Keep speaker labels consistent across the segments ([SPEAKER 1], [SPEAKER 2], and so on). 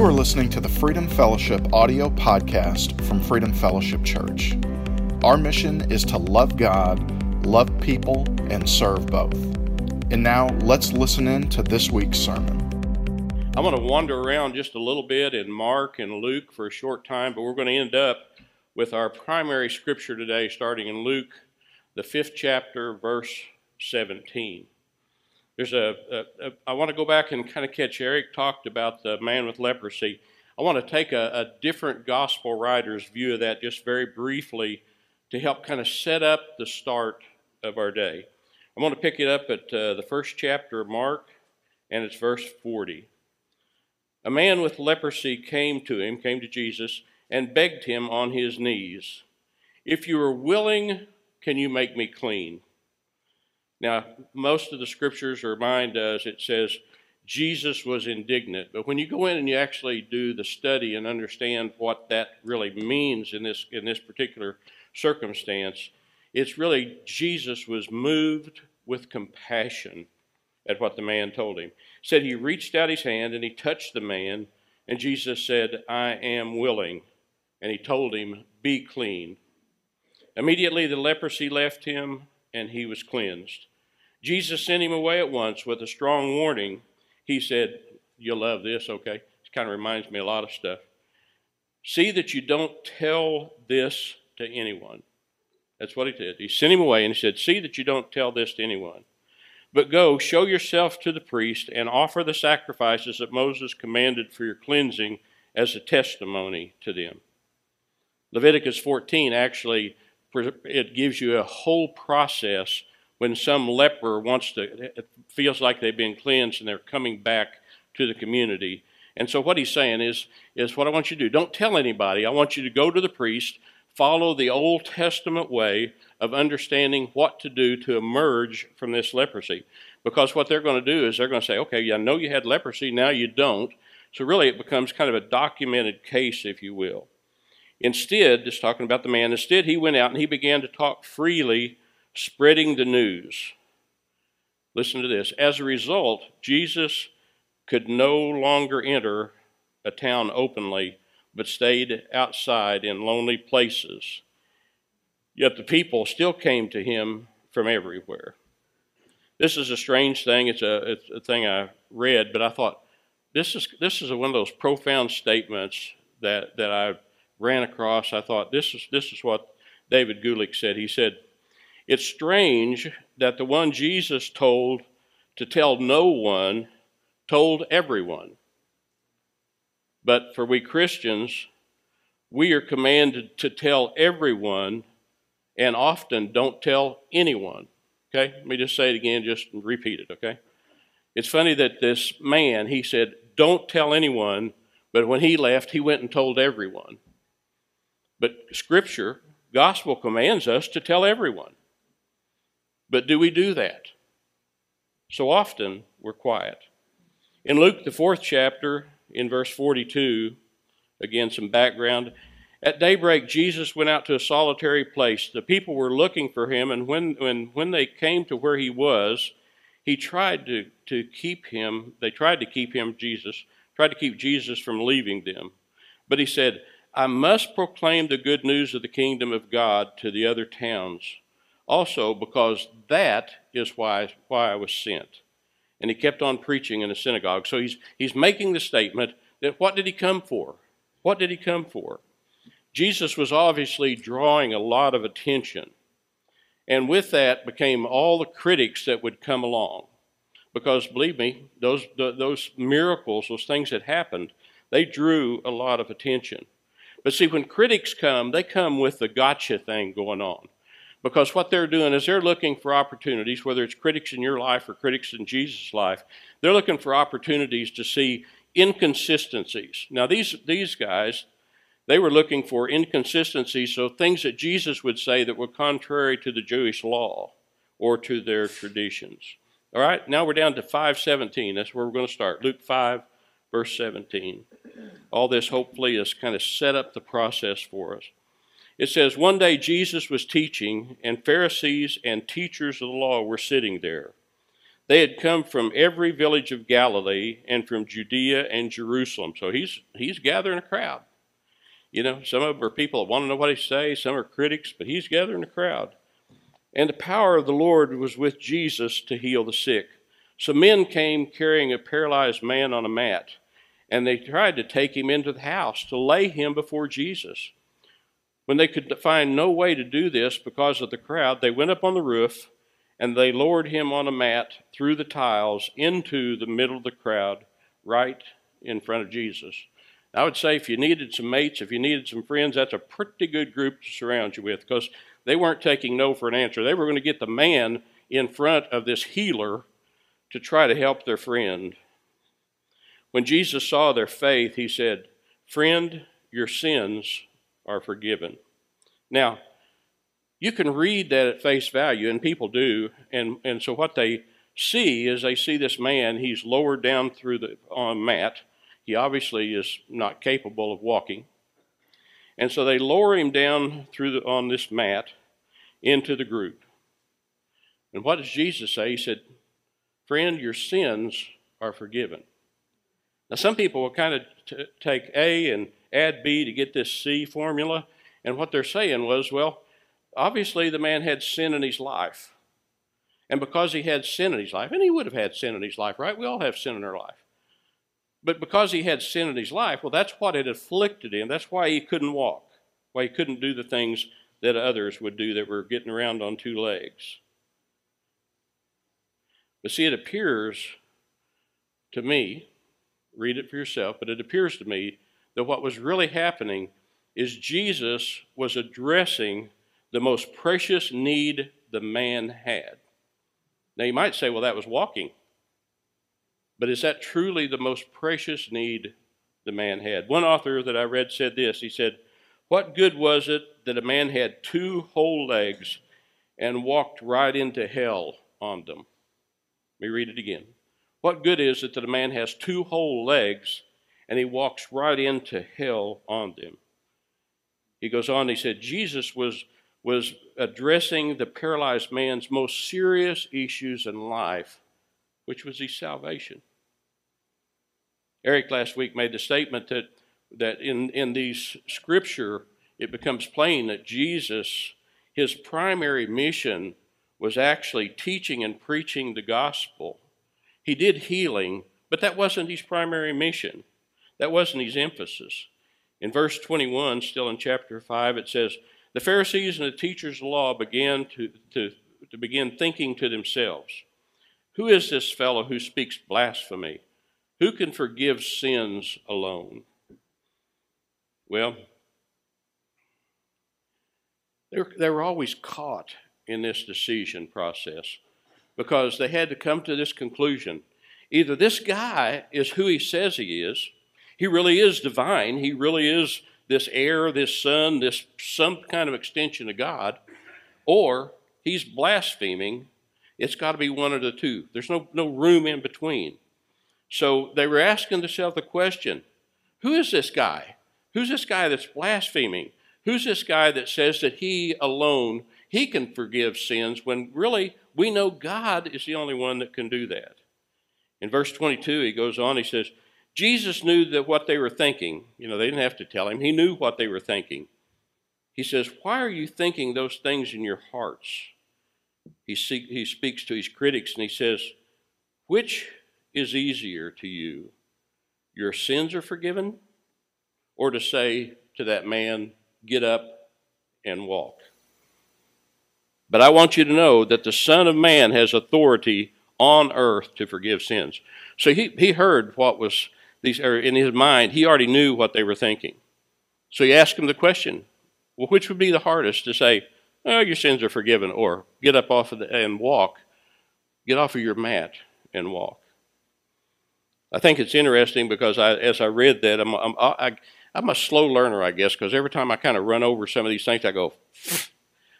[SPEAKER 1] You are listening to the Freedom Fellowship audio podcast from Freedom Fellowship Church. Our mission is to love God, love people, and serve both. And now let's listen in to this week's sermon.
[SPEAKER 2] I'm going to wander around just a little bit in Mark and Luke for a short time, but we're going to end up with our primary scripture today, starting in Luke, the fifth chapter, verse 17. There's a, a, a I want to go back and kind of catch Eric talked about the man with leprosy. I want to take a, a different gospel writer's view of that just very briefly to help kind of set up the start of our day. I want to pick it up at uh, the first chapter of Mark, and it's verse 40. A man with leprosy came to him, came to Jesus, and begged him on his knees, If you are willing, can you make me clean? Now, most of the scriptures remind us it says Jesus was indignant, but when you go in and you actually do the study and understand what that really means in this in this particular circumstance, it's really Jesus was moved with compassion at what the man told him. said he reached out his hand and he touched the man, and Jesus said, "I am willing." And he told him, "Be clean." Immediately the leprosy left him and he was cleansed. Jesus sent him away at once with a strong warning. He said, You'll love this, okay? It kind of reminds me a lot of stuff. See that you don't tell this to anyone. That's what he did. He sent him away and he said, See that you don't tell this to anyone. But go, show yourself to the priest, and offer the sacrifices that Moses commanded for your cleansing as a testimony to them. Leviticus 14 actually it gives you a whole process when some leper wants to feels like they've been cleansed and they're coming back to the community. And so what he's saying is is what I want you to do. Don't tell anybody. I want you to go to the priest, follow the Old Testament way of understanding what to do to emerge from this leprosy. Because what they're going to do is they're going to say, okay, I know you had leprosy, now you don't. So really it becomes kind of a documented case, if you will. Instead, just talking about the man, instead he went out and he began to talk freely spreading the news. Listen to this. As a result, Jesus could no longer enter a town openly, but stayed outside in lonely places. Yet the people still came to him from everywhere. This is a strange thing. It's a, it's a thing I read, but I thought this is, this is one of those profound statements that, that I ran across. I thought this is, this is what David Guzik said. He said, it's strange that the one Jesus told to tell no one told everyone. But for we Christians, we are commanded to tell everyone and often don't tell anyone. Okay? Let me just say it again, just repeat it, okay? It's funny that this man, he said, don't tell anyone, but when he left, he went and told everyone. But Scripture, gospel commands us to tell everyone. But do we do that? So often we're quiet. In Luke, the fourth chapter, in verse 42, again, some background. At daybreak, Jesus went out to a solitary place. The people were looking for him, and when, when, when they came to where he was, he tried to, to keep him, they tried to keep him, Jesus, tried to keep Jesus from leaving them. But he said, I must proclaim the good news of the kingdom of God to the other towns also, because that is why, why I was sent. And he kept on preaching in the synagogue. So he's, he's making the statement that what did he come for? What did he come for? Jesus was obviously drawing a lot of attention. And with that became all the critics that would come along. Because believe me, those, those miracles, those things that happened, they drew a lot of attention. But see, when critics come, they come with the gotcha thing going on. Because what they're doing is they're looking for opportunities, whether it's critics in your life or critics in Jesus' life, they're looking for opportunities to see inconsistencies. Now, these, these guys, they were looking for inconsistencies, so things that Jesus would say that were contrary to the Jewish law or to their traditions. All right, now we're down to 517. That's where we're going to start. Luke 5, verse 17. All this hopefully has kind of set up the process for us. It says, One day Jesus was teaching, and Pharisees and teachers of the law were sitting there. They had come from every village of Galilee and from Judea and Jerusalem. So he's, he's gathering a crowd. You know, some of them are people that want to know what he says, some are critics, but he's gathering a crowd. And the power of the Lord was with Jesus to heal the sick. So men came carrying a paralyzed man on a mat, and they tried to take him into the house to lay him before Jesus. When they could find no way to do this because of the crowd, they went up on the roof and they lowered him on a mat through the tiles into the middle of the crowd, right in front of Jesus. I would say if you needed some mates, if you needed some friends, that's a pretty good group to surround you with because they weren't taking no for an answer. They were going to get the man in front of this healer to try to help their friend. When Jesus saw their faith, he said, Friend, your sins are forgiven. Now, you can read that at face value, and people do, and, and so what they see is they see this man, he's lowered down through the on mat. He obviously is not capable of walking. And so they lower him down through the, on this mat into the group. And what does Jesus say? He said, Friend, your sins are forgiven. Now, some people will kind of t- take A and add B to get this C formula. And what they're saying was, well, obviously the man had sin in his life. And because he had sin in his life, and he would have had sin in his life, right? We all have sin in our life. But because he had sin in his life, well, that's what it afflicted him. That's why he couldn't walk, why he couldn't do the things that others would do that were getting around on two legs. But see, it appears to me, read it for yourself, but it appears to me that what was really happening is Jesus was addressing the most precious need the man had. Now, you might say, well, that was walking. But is that truly the most precious need the man had? One author that I read said this He said, What good was it that a man had two whole legs and walked right into hell on them? Let me read it again. What good is it that a man has two whole legs and he walks right into hell on them? He goes on, he said, Jesus was, was addressing the paralyzed man's most serious issues in life, which was his salvation. Eric last week made the statement that, that in, in these scripture, it becomes plain that Jesus, his primary mission was actually teaching and preaching the gospel. He did healing, but that wasn't his primary mission. That wasn't his emphasis. In verse 21, still in chapter 5, it says, The Pharisees and the teachers of the law began to, to, to begin thinking to themselves, Who is this fellow who speaks blasphemy? Who can forgive sins alone? Well, they were, they were always caught in this decision process because they had to come to this conclusion. Either this guy is who he says he is, he really is divine, he really is this heir, this son, this some kind of extension of God, or he's blaspheming. It's got to be one of the two. There's no, no room in between. So they were asking themselves the question who is this guy? Who's this guy that's blaspheming? Who's this guy that says that he alone, he can forgive sins when really we know God is the only one that can do that? In verse 22, he goes on, he says, Jesus knew that what they were thinking. You know, they didn't have to tell him. He knew what they were thinking. He says, Why are you thinking those things in your hearts? He, see, he speaks to his critics and he says, Which is easier to you? Your sins are forgiven? Or to say to that man, get up and walk? But I want you to know that the Son of Man has authority on earth to forgive sins. So he, he heard what was these are in his mind, he already knew what they were thinking. So he asked him the question, well, which would be the hardest to say, oh, your sins are forgiven, or get up off of the, and walk, get off of your mat and walk. I think it's interesting because I, as I read that, I'm, I'm, I, I'm a slow learner, I guess, because every time I kind of run over some of these things, I go,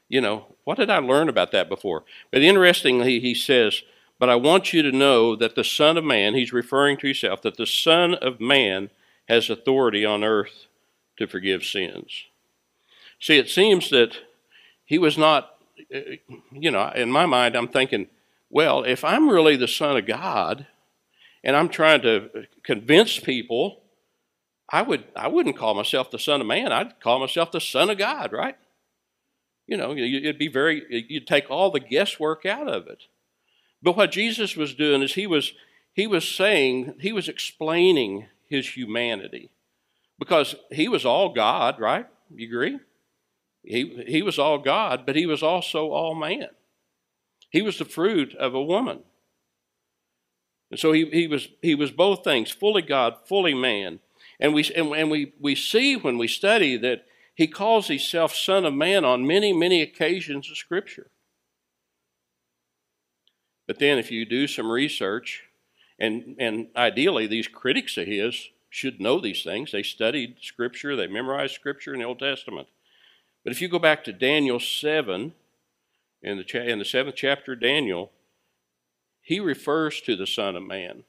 [SPEAKER 2] you know, what did I learn about that before? But interestingly, he says, but I want you to know that the Son of Man, he's referring to himself, that the Son of Man has authority on earth to forgive sins. See, it seems that he was not, uh, you know, in my mind, I'm thinking, well, if I'm really the Son of God and I'm trying to uh, convince people, I, would, I wouldn't call myself the Son of Man. I'd call myself the Son of God, right? You know, it'd be very, you'd take all the guesswork out of it. But what Jesus was doing is he was, he was saying, he was explaining his humanity because he was all God, right? You agree? He, he was all God, but he was also all man. He was the fruit of a woman. And so he, he, was, he was both things, fully God, fully man. And, we, and, and we, we see when we study that he calls himself Son of Man on many, many occasions of Scripture. But then if you do some research, and, and ideally these critics of his should know these things. They studied Scripture, they memorized Scripture in the Old Testament. But if you go back to Daniel 7, in the, cha- in the seventh chapter of Daniel, he refers to the Son of Man.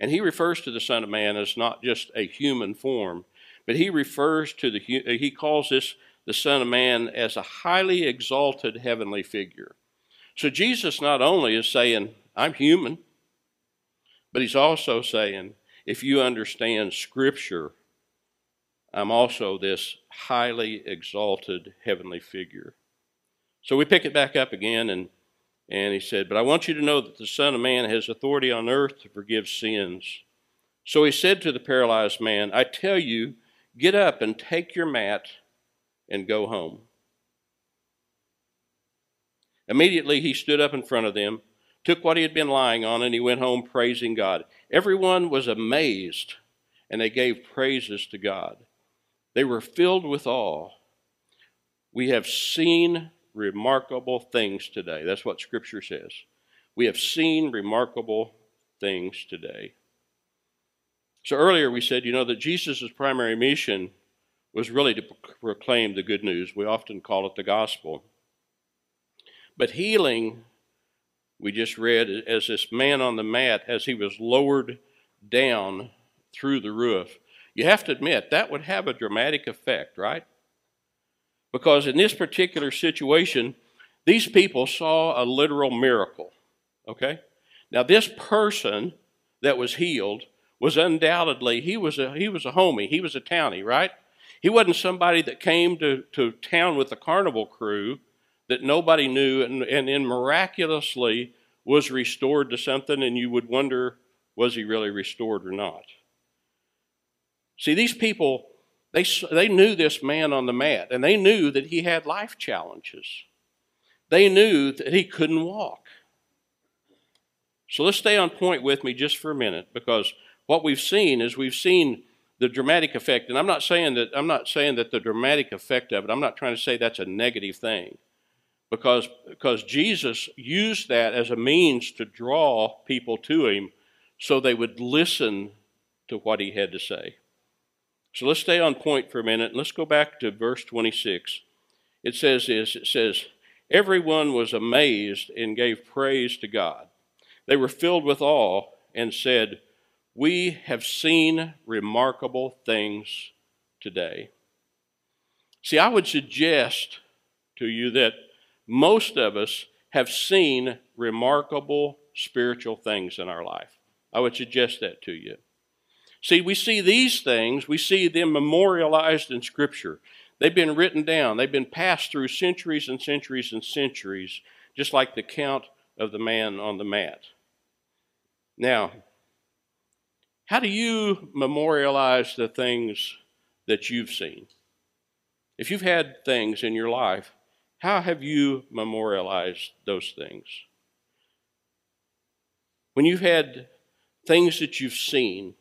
[SPEAKER 2] And he refers to the Son of Man as not just a human form, but he refers to the, he calls this the Son of Man as a highly exalted heavenly figure. So Jesus not only is saying, I'm human, but he's also saying, if you understand Scripture, I'm also this highly exalted heavenly figure. So we pick it back up again, and, and he said, But I want you to know that the Son of Man has authority on earth to forgive sins. So he said to the paralyzed man, I tell you, get up and take your mat and go home. Immediately he stood up in front of them took what he had been lying on, and he went home praising God. Everyone was amazed, and they gave praises to God. They were filled with awe. We have seen remarkable things today. That's what Scripture says. We have seen remarkable things today. So earlier we said, you know, that Jesus' primary mission was really to proclaim the good news. We often call it the gospel. But healing we just read as this man on the mat, as he was lowered down through the roof. You have to admit, that would have a dramatic effect, right? Because in this particular situation, these people saw a literal miracle, okay? Now, this person that was healed was undoubtedly, he was a, he was a homie, he was a townie, right? He wasn't somebody that came to, to town with the carnival crew that nobody knew and, and then miraculously was restored to something, and you would wonder, was he really restored or not? See, these people, they, they knew this man on the mat, and they knew that he had life challenges. They knew that he couldn't walk. So let's stay on point with me just for a minute, because what we've seen is we've seen the dramatic effect, and I'm not saying that I'm not saying that the dramatic effect of it. I'm not trying to say that's a negative thing because, because Jesus used that as a means to draw people to him so they would listen to what he had to say. So let's stay on point for a minute let's go back to verse 26. It says this it says, Everyone was amazed and gave praise to God. They were filled with awe and said, We have seen remarkable things today. See, I would suggest to you that most of us have seen remarkable spiritual things in our life. I would suggest that to you. See, we see these things, we see them memorialized in Scripture. They've been written down, they've been passed through centuries and centuries and centuries, just like the count of the man on the mat. Now, how do you memorialize the things that you've seen? If you've had things in your life how have you memorialized those things? When you've had things that you've seen,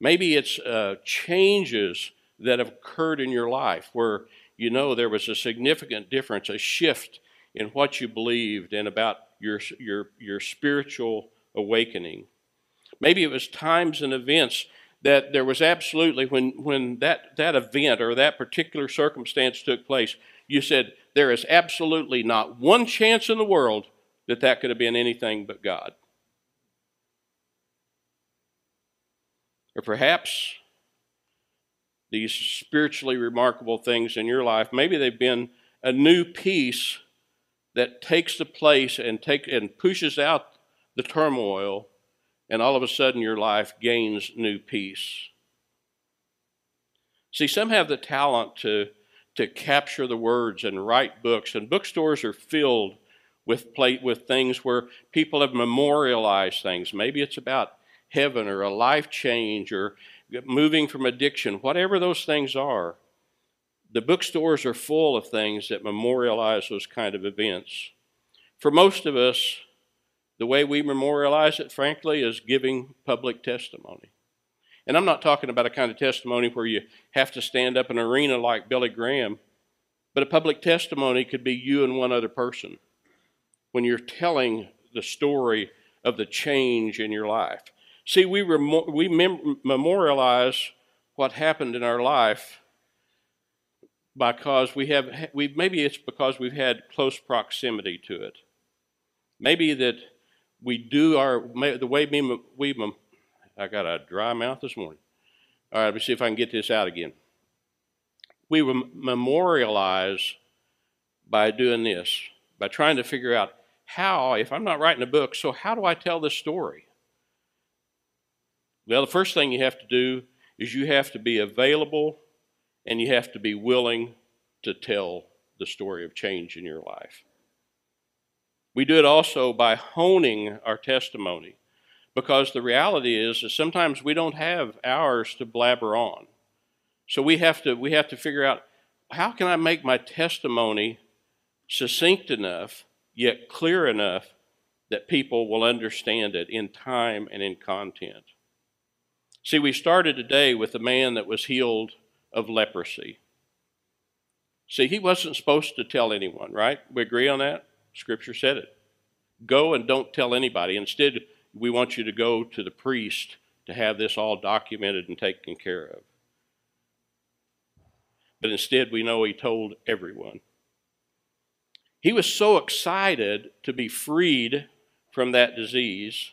[SPEAKER 2] maybe it's uh, changes that have occurred in your life where you know there was a significant difference, a shift in what you believed and about your, your, your spiritual awakening. Maybe it was times and events that there was absolutely, when, when that, that event or that particular circumstance took place, you said, there is absolutely not one chance in the world that that could have been anything but God. Or perhaps these spiritually remarkable things in your life, maybe they've been a new piece that takes the place and take and pushes out the turmoil and all of a sudden your life gains new peace. See, some have the talent to, to capture the words and write books, and bookstores are filled with plate with things where people have memorialized things. Maybe it's about heaven or a life change or moving from addiction, whatever those things are. The bookstores are full of things that memorialize those kind of events. For most of us, the way we memorialize it, frankly, is giving public testimony. And I'm not talking about a kind of testimony where you have to stand up in an arena like Billy Graham, but a public testimony could be you and one other person when you're telling the story of the change in your life. See, we, rem- we mem- memorialize what happened in our life because we have, we, maybe it's because we've had close proximity to it. Maybe that we do our, the way we, we I got a dry mouth this morning. All right, let me see if I can get this out again. We memorialize by doing this, by trying to figure out how, if I'm not writing a book, so how do I tell this story? Well, the first thing you have to do is you have to be available and you have to be willing to tell the story of change in your life. We do it also by honing our testimony because the reality is that sometimes we don't have hours to blabber on. So we have to we have to figure out how can I make my testimony succinct enough yet clear enough that people will understand it in time and in content. See, we started today with a man that was healed of leprosy. See, he wasn't supposed to tell anyone, right? We agree on that? Scripture said it. Go and don't tell anybody. Instead, we want you to go to the priest to have this all documented and taken care of. But instead, we know he told everyone. He was so excited to be freed from that disease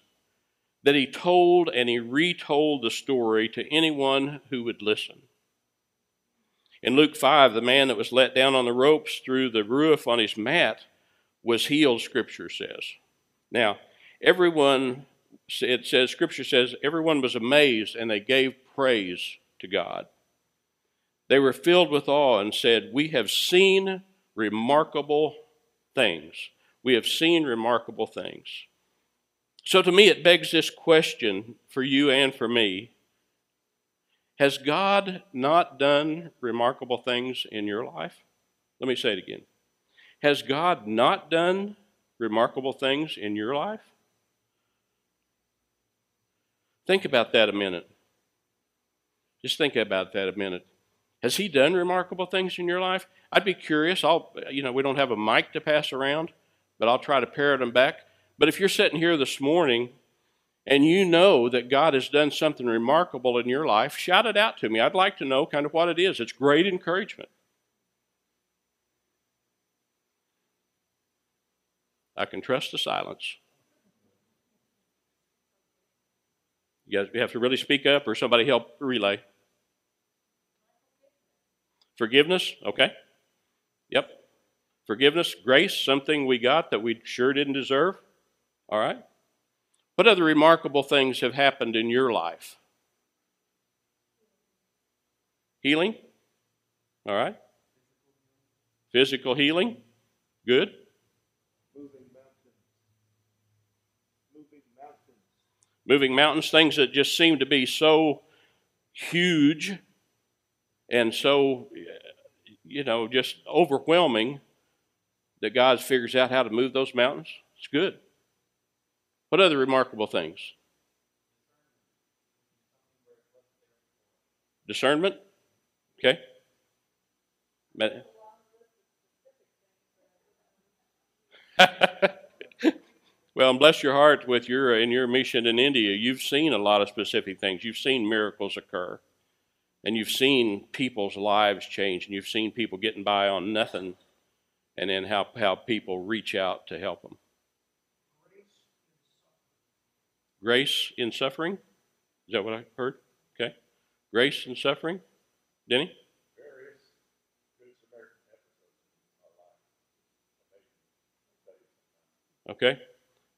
[SPEAKER 2] that he told and he retold the story to anyone who would listen. In Luke 5, the man that was let down on the ropes through the roof on his mat was healed, Scripture says. Now, everyone, it says, Scripture says, everyone was amazed and they gave praise to God. They were filled with awe and said, We have seen remarkable things. We have seen remarkable things. So to me, it begs this question for you and for me Has God not done remarkable things in your life? Let me say it again. Has God not done remarkable things in your life? Think about that a minute. Just think about that a minute. Has he done remarkable things in your life? I'd be curious. I'll, you know, we don't have a mic to pass around, but I'll try to parrot them back. But if you're sitting here this morning and you know that God has done something remarkable in your life, shout it out to me. I'd like to know kind of what it is. It's great encouragement. I can trust the silence. You guys have to really speak up or somebody help relay. Forgiveness, okay. Yep. Forgiveness, grace, something we got that we sure didn't deserve. All right. What other remarkable things have happened in your life? Healing? All right. Physical healing? Good. Moving mountains, things that just seem to be so huge and so, you know, just overwhelming that God figures out how to move those mountains. It's good. What other remarkable things? Discernment? Okay. Well, and bless your heart with your uh, in your mission in India. You've seen a lot of specific things. You've seen miracles occur, and you've seen people's lives change, and you've seen people getting by on nothing, and then how how people reach out to help them. Grace in suffering. Is that what I heard? Okay. Grace in suffering. Denny. Okay?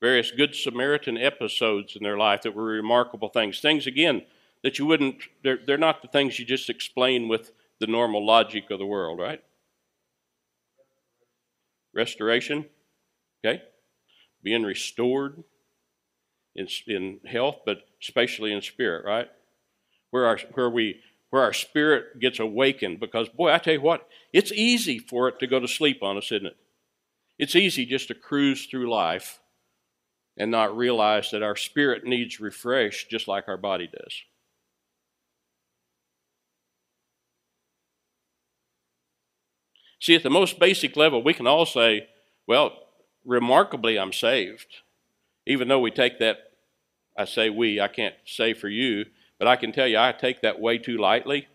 [SPEAKER 2] Various Good Samaritan episodes in their life that were remarkable things. Things, again, that you wouldn't, they're, they're not the things you just explain with the normal logic of the world, right? Restoration, okay? Being restored in, in health, but especially in spirit, right? Where, our, where we where our spirit gets awakened because, boy, I tell you what, it's easy for it to go to sleep on us, isn't it? It's easy just to cruise through life and not realize that our spirit needs refresh just like our body does. See, at the most basic level, we can all say, well, remarkably, I'm saved. Even though we take that, I say we, I can't say for you, but I can tell you, I take that way too lightly.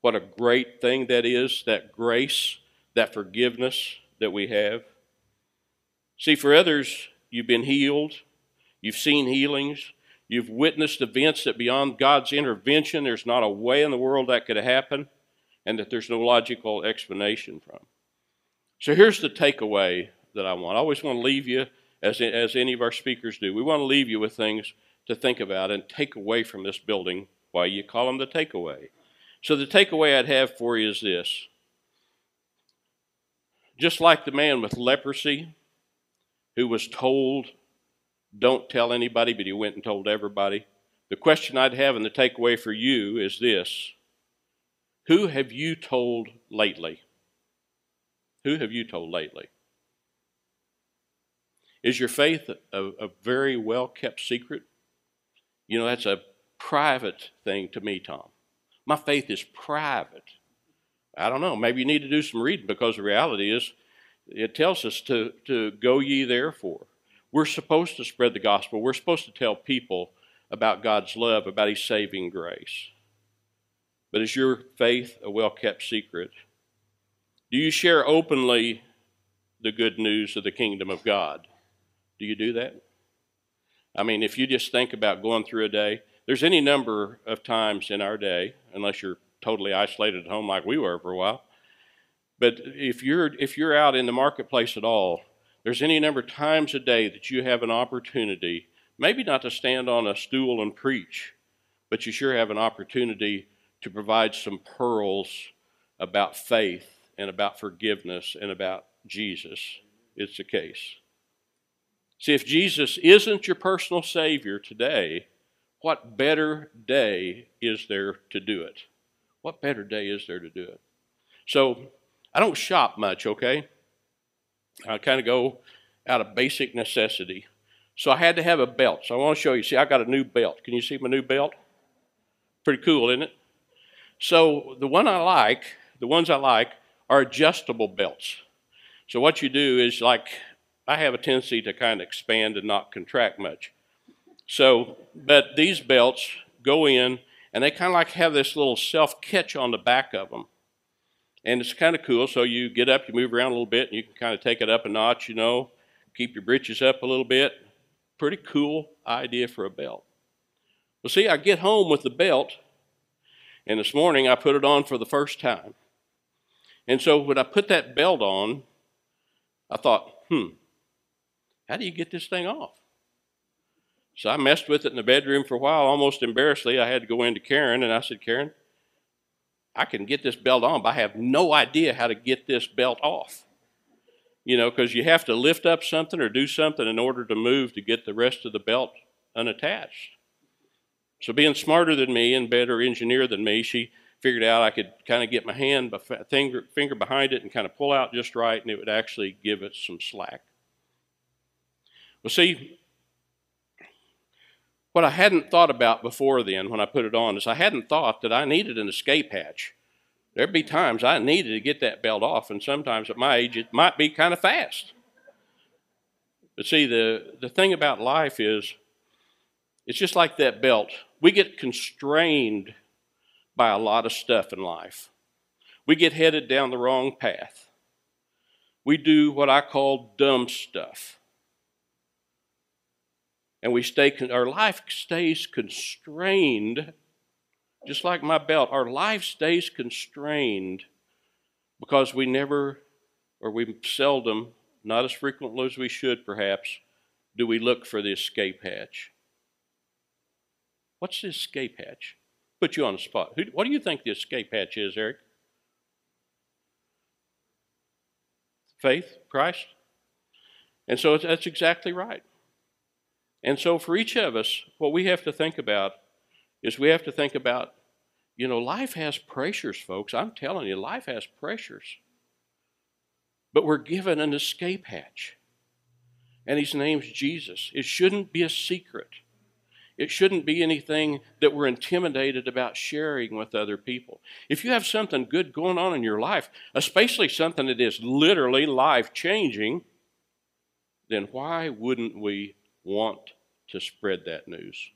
[SPEAKER 2] What a great thing that is, that grace, that forgiveness that we have. See, for others, you've been healed, you've seen healings, you've witnessed events that beyond God's intervention, there's not a way in the world that could happen, and that there's no logical explanation from. So here's the takeaway that I want. I always want to leave you, as, as any of our speakers do, we want to leave you with things to think about and take away from this building why you call them the takeaway. So, the takeaway I'd have for you is this just like the man with leprosy who was told, don't tell anybody, but he went and told everybody. The question I'd have and the takeaway for you is this Who have you told lately? Who have you told lately? Is your faith a, a very well kept secret? You know, that's a private thing to me, Tom. My faith is private. I don't know. Maybe you need to do some reading because the reality is it tells us to, to go ye therefore. We're supposed to spread the gospel. We're supposed to tell people about God's love, about His saving grace. But is your faith a well kept secret? Do you share openly the good news of the kingdom of God? Do you do that? I mean, if you just think about going through a day, there's any number of times in our day, unless you're totally isolated at home like we were for a while. But if you're if you're out in the marketplace at all, there's any number of times a day that you have an opportunity, maybe not to stand on a stool and preach, but you sure have an opportunity to provide some pearls about faith and about forgiveness and about Jesus. It's the case. See, if Jesus isn't your personal Savior today, what better day is there to do it? What better day is there to do it? So, I don't shop much, okay? I kind of go out of basic necessity. So, I had to have a belt. So, I want to show you. See, I got a new belt. Can you see my new belt? Pretty cool, isn't it? So, the one I like, the ones I like, are adjustable belts. So, what you do is like I have a tendency to kind of expand and not contract much. So, but these belts go in and they kind of like have this little self catch on the back of them. And it's kind of cool. So you get up, you move around a little bit, and you can kind of take it up a notch, you know, keep your britches up a little bit. Pretty cool idea for a belt. Well, see, I get home with the belt, and this morning I put it on for the first time. And so when I put that belt on, I thought, hmm, how do you get this thing off? So I messed with it in the bedroom for a while, almost embarrassedly. I had to go into Karen and I said, Karen, I can get this belt on, but I have no idea how to get this belt off. You know, because you have to lift up something or do something in order to move to get the rest of the belt unattached. So, being smarter than me and better engineer than me, she figured out I could kind of get my hand, finger, finger behind it, and kind of pull out just right, and it would actually give it some slack. Well, see, what I hadn't thought about before then when I put it on is I hadn't thought that I needed an escape hatch. There'd be times I needed to get that belt off, and sometimes at my age it might be kind of fast. But see, the, the thing about life is it's just like that belt. We get constrained by a lot of stuff in life. We get headed down the wrong path. We do what I call dumb stuff and we stay our life stays constrained just like my belt our life stays constrained because we never or we seldom not as frequently as we should perhaps, do we look for the escape hatch. What's the escape hatch? Put you on the spot. Who, what do you think the escape hatch is, Eric? Faith, Christ? And so that's exactly right. And so for each of us, what we have to think about is we have to think about, you know, life has pressures, folks. I'm telling you, life has pressures. But we're given an escape hatch. And his name's Jesus. It shouldn't be a secret. It shouldn't be anything that we're intimidated about sharing with other people. If you have something good going on in your life, especially something that is literally life changing, then why wouldn't we want to spread that news?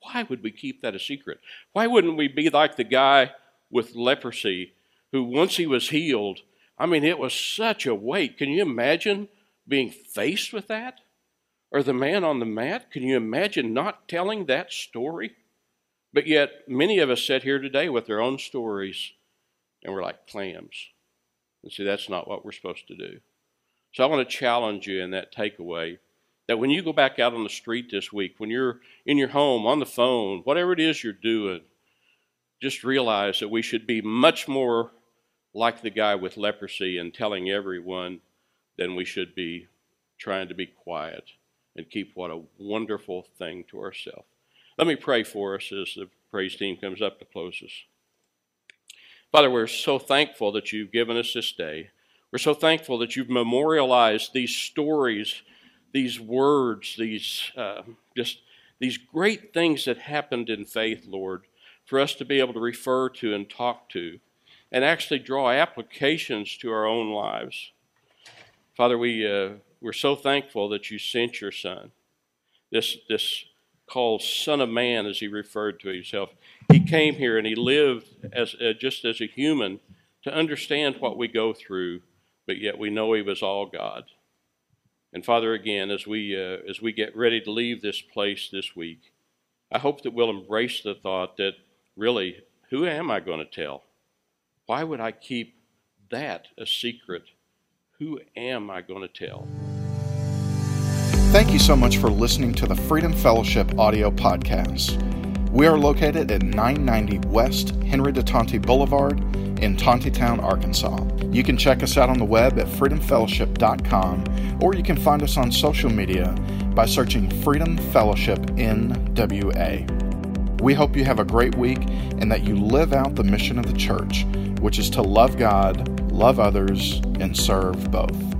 [SPEAKER 2] Why would we keep that a secret? Why wouldn't we be like the guy with leprosy who, once he was healed, I mean, it was such a weight. Can you imagine being faced with that? Or the man on the mat? Can you imagine not telling that story? But yet, many of us sit here today with their own stories and we're like clams. And see, that's not what we're supposed to do. So I want to challenge you in that takeaway that when you go back out on the street this week, when you're in your home, on the phone, whatever it is you're doing, just realize that we should be much more like the guy with leprosy and telling everyone than we should be trying to be quiet and keep what a wonderful thing to ourselves. Let me pray for us as the praise team comes up to close us. Father, we're so thankful that you've given us this day. We're so thankful that you've memorialized these stories, these words, these uh, just these great things that happened in faith, Lord, for us to be able to refer to and talk to and actually draw applications to our own lives. Father, we, uh, we're so thankful that you sent your Son, this, this called Son of Man, as he referred to himself. He came here and he lived as, uh, just as a human to understand what we go through, but yet we know he was all God. And Father, again, as we, uh, as we get ready to leave this place this week, I hope that we'll embrace the thought that really, who am I going to tell? Why would I keep that a secret? Who am I going to tell?
[SPEAKER 1] Thank you so much for listening to the Freedom Fellowship audio podcast. We are located at 990 West Henry de Tonti Boulevard in Tontitown, Arkansas. You can check us out on the web at freedomfellowship.com or you can find us on social media by searching Freedom Fellowship NWA. We hope you have a great week and that you live out the mission of the church, which is to love God, love others, and serve both.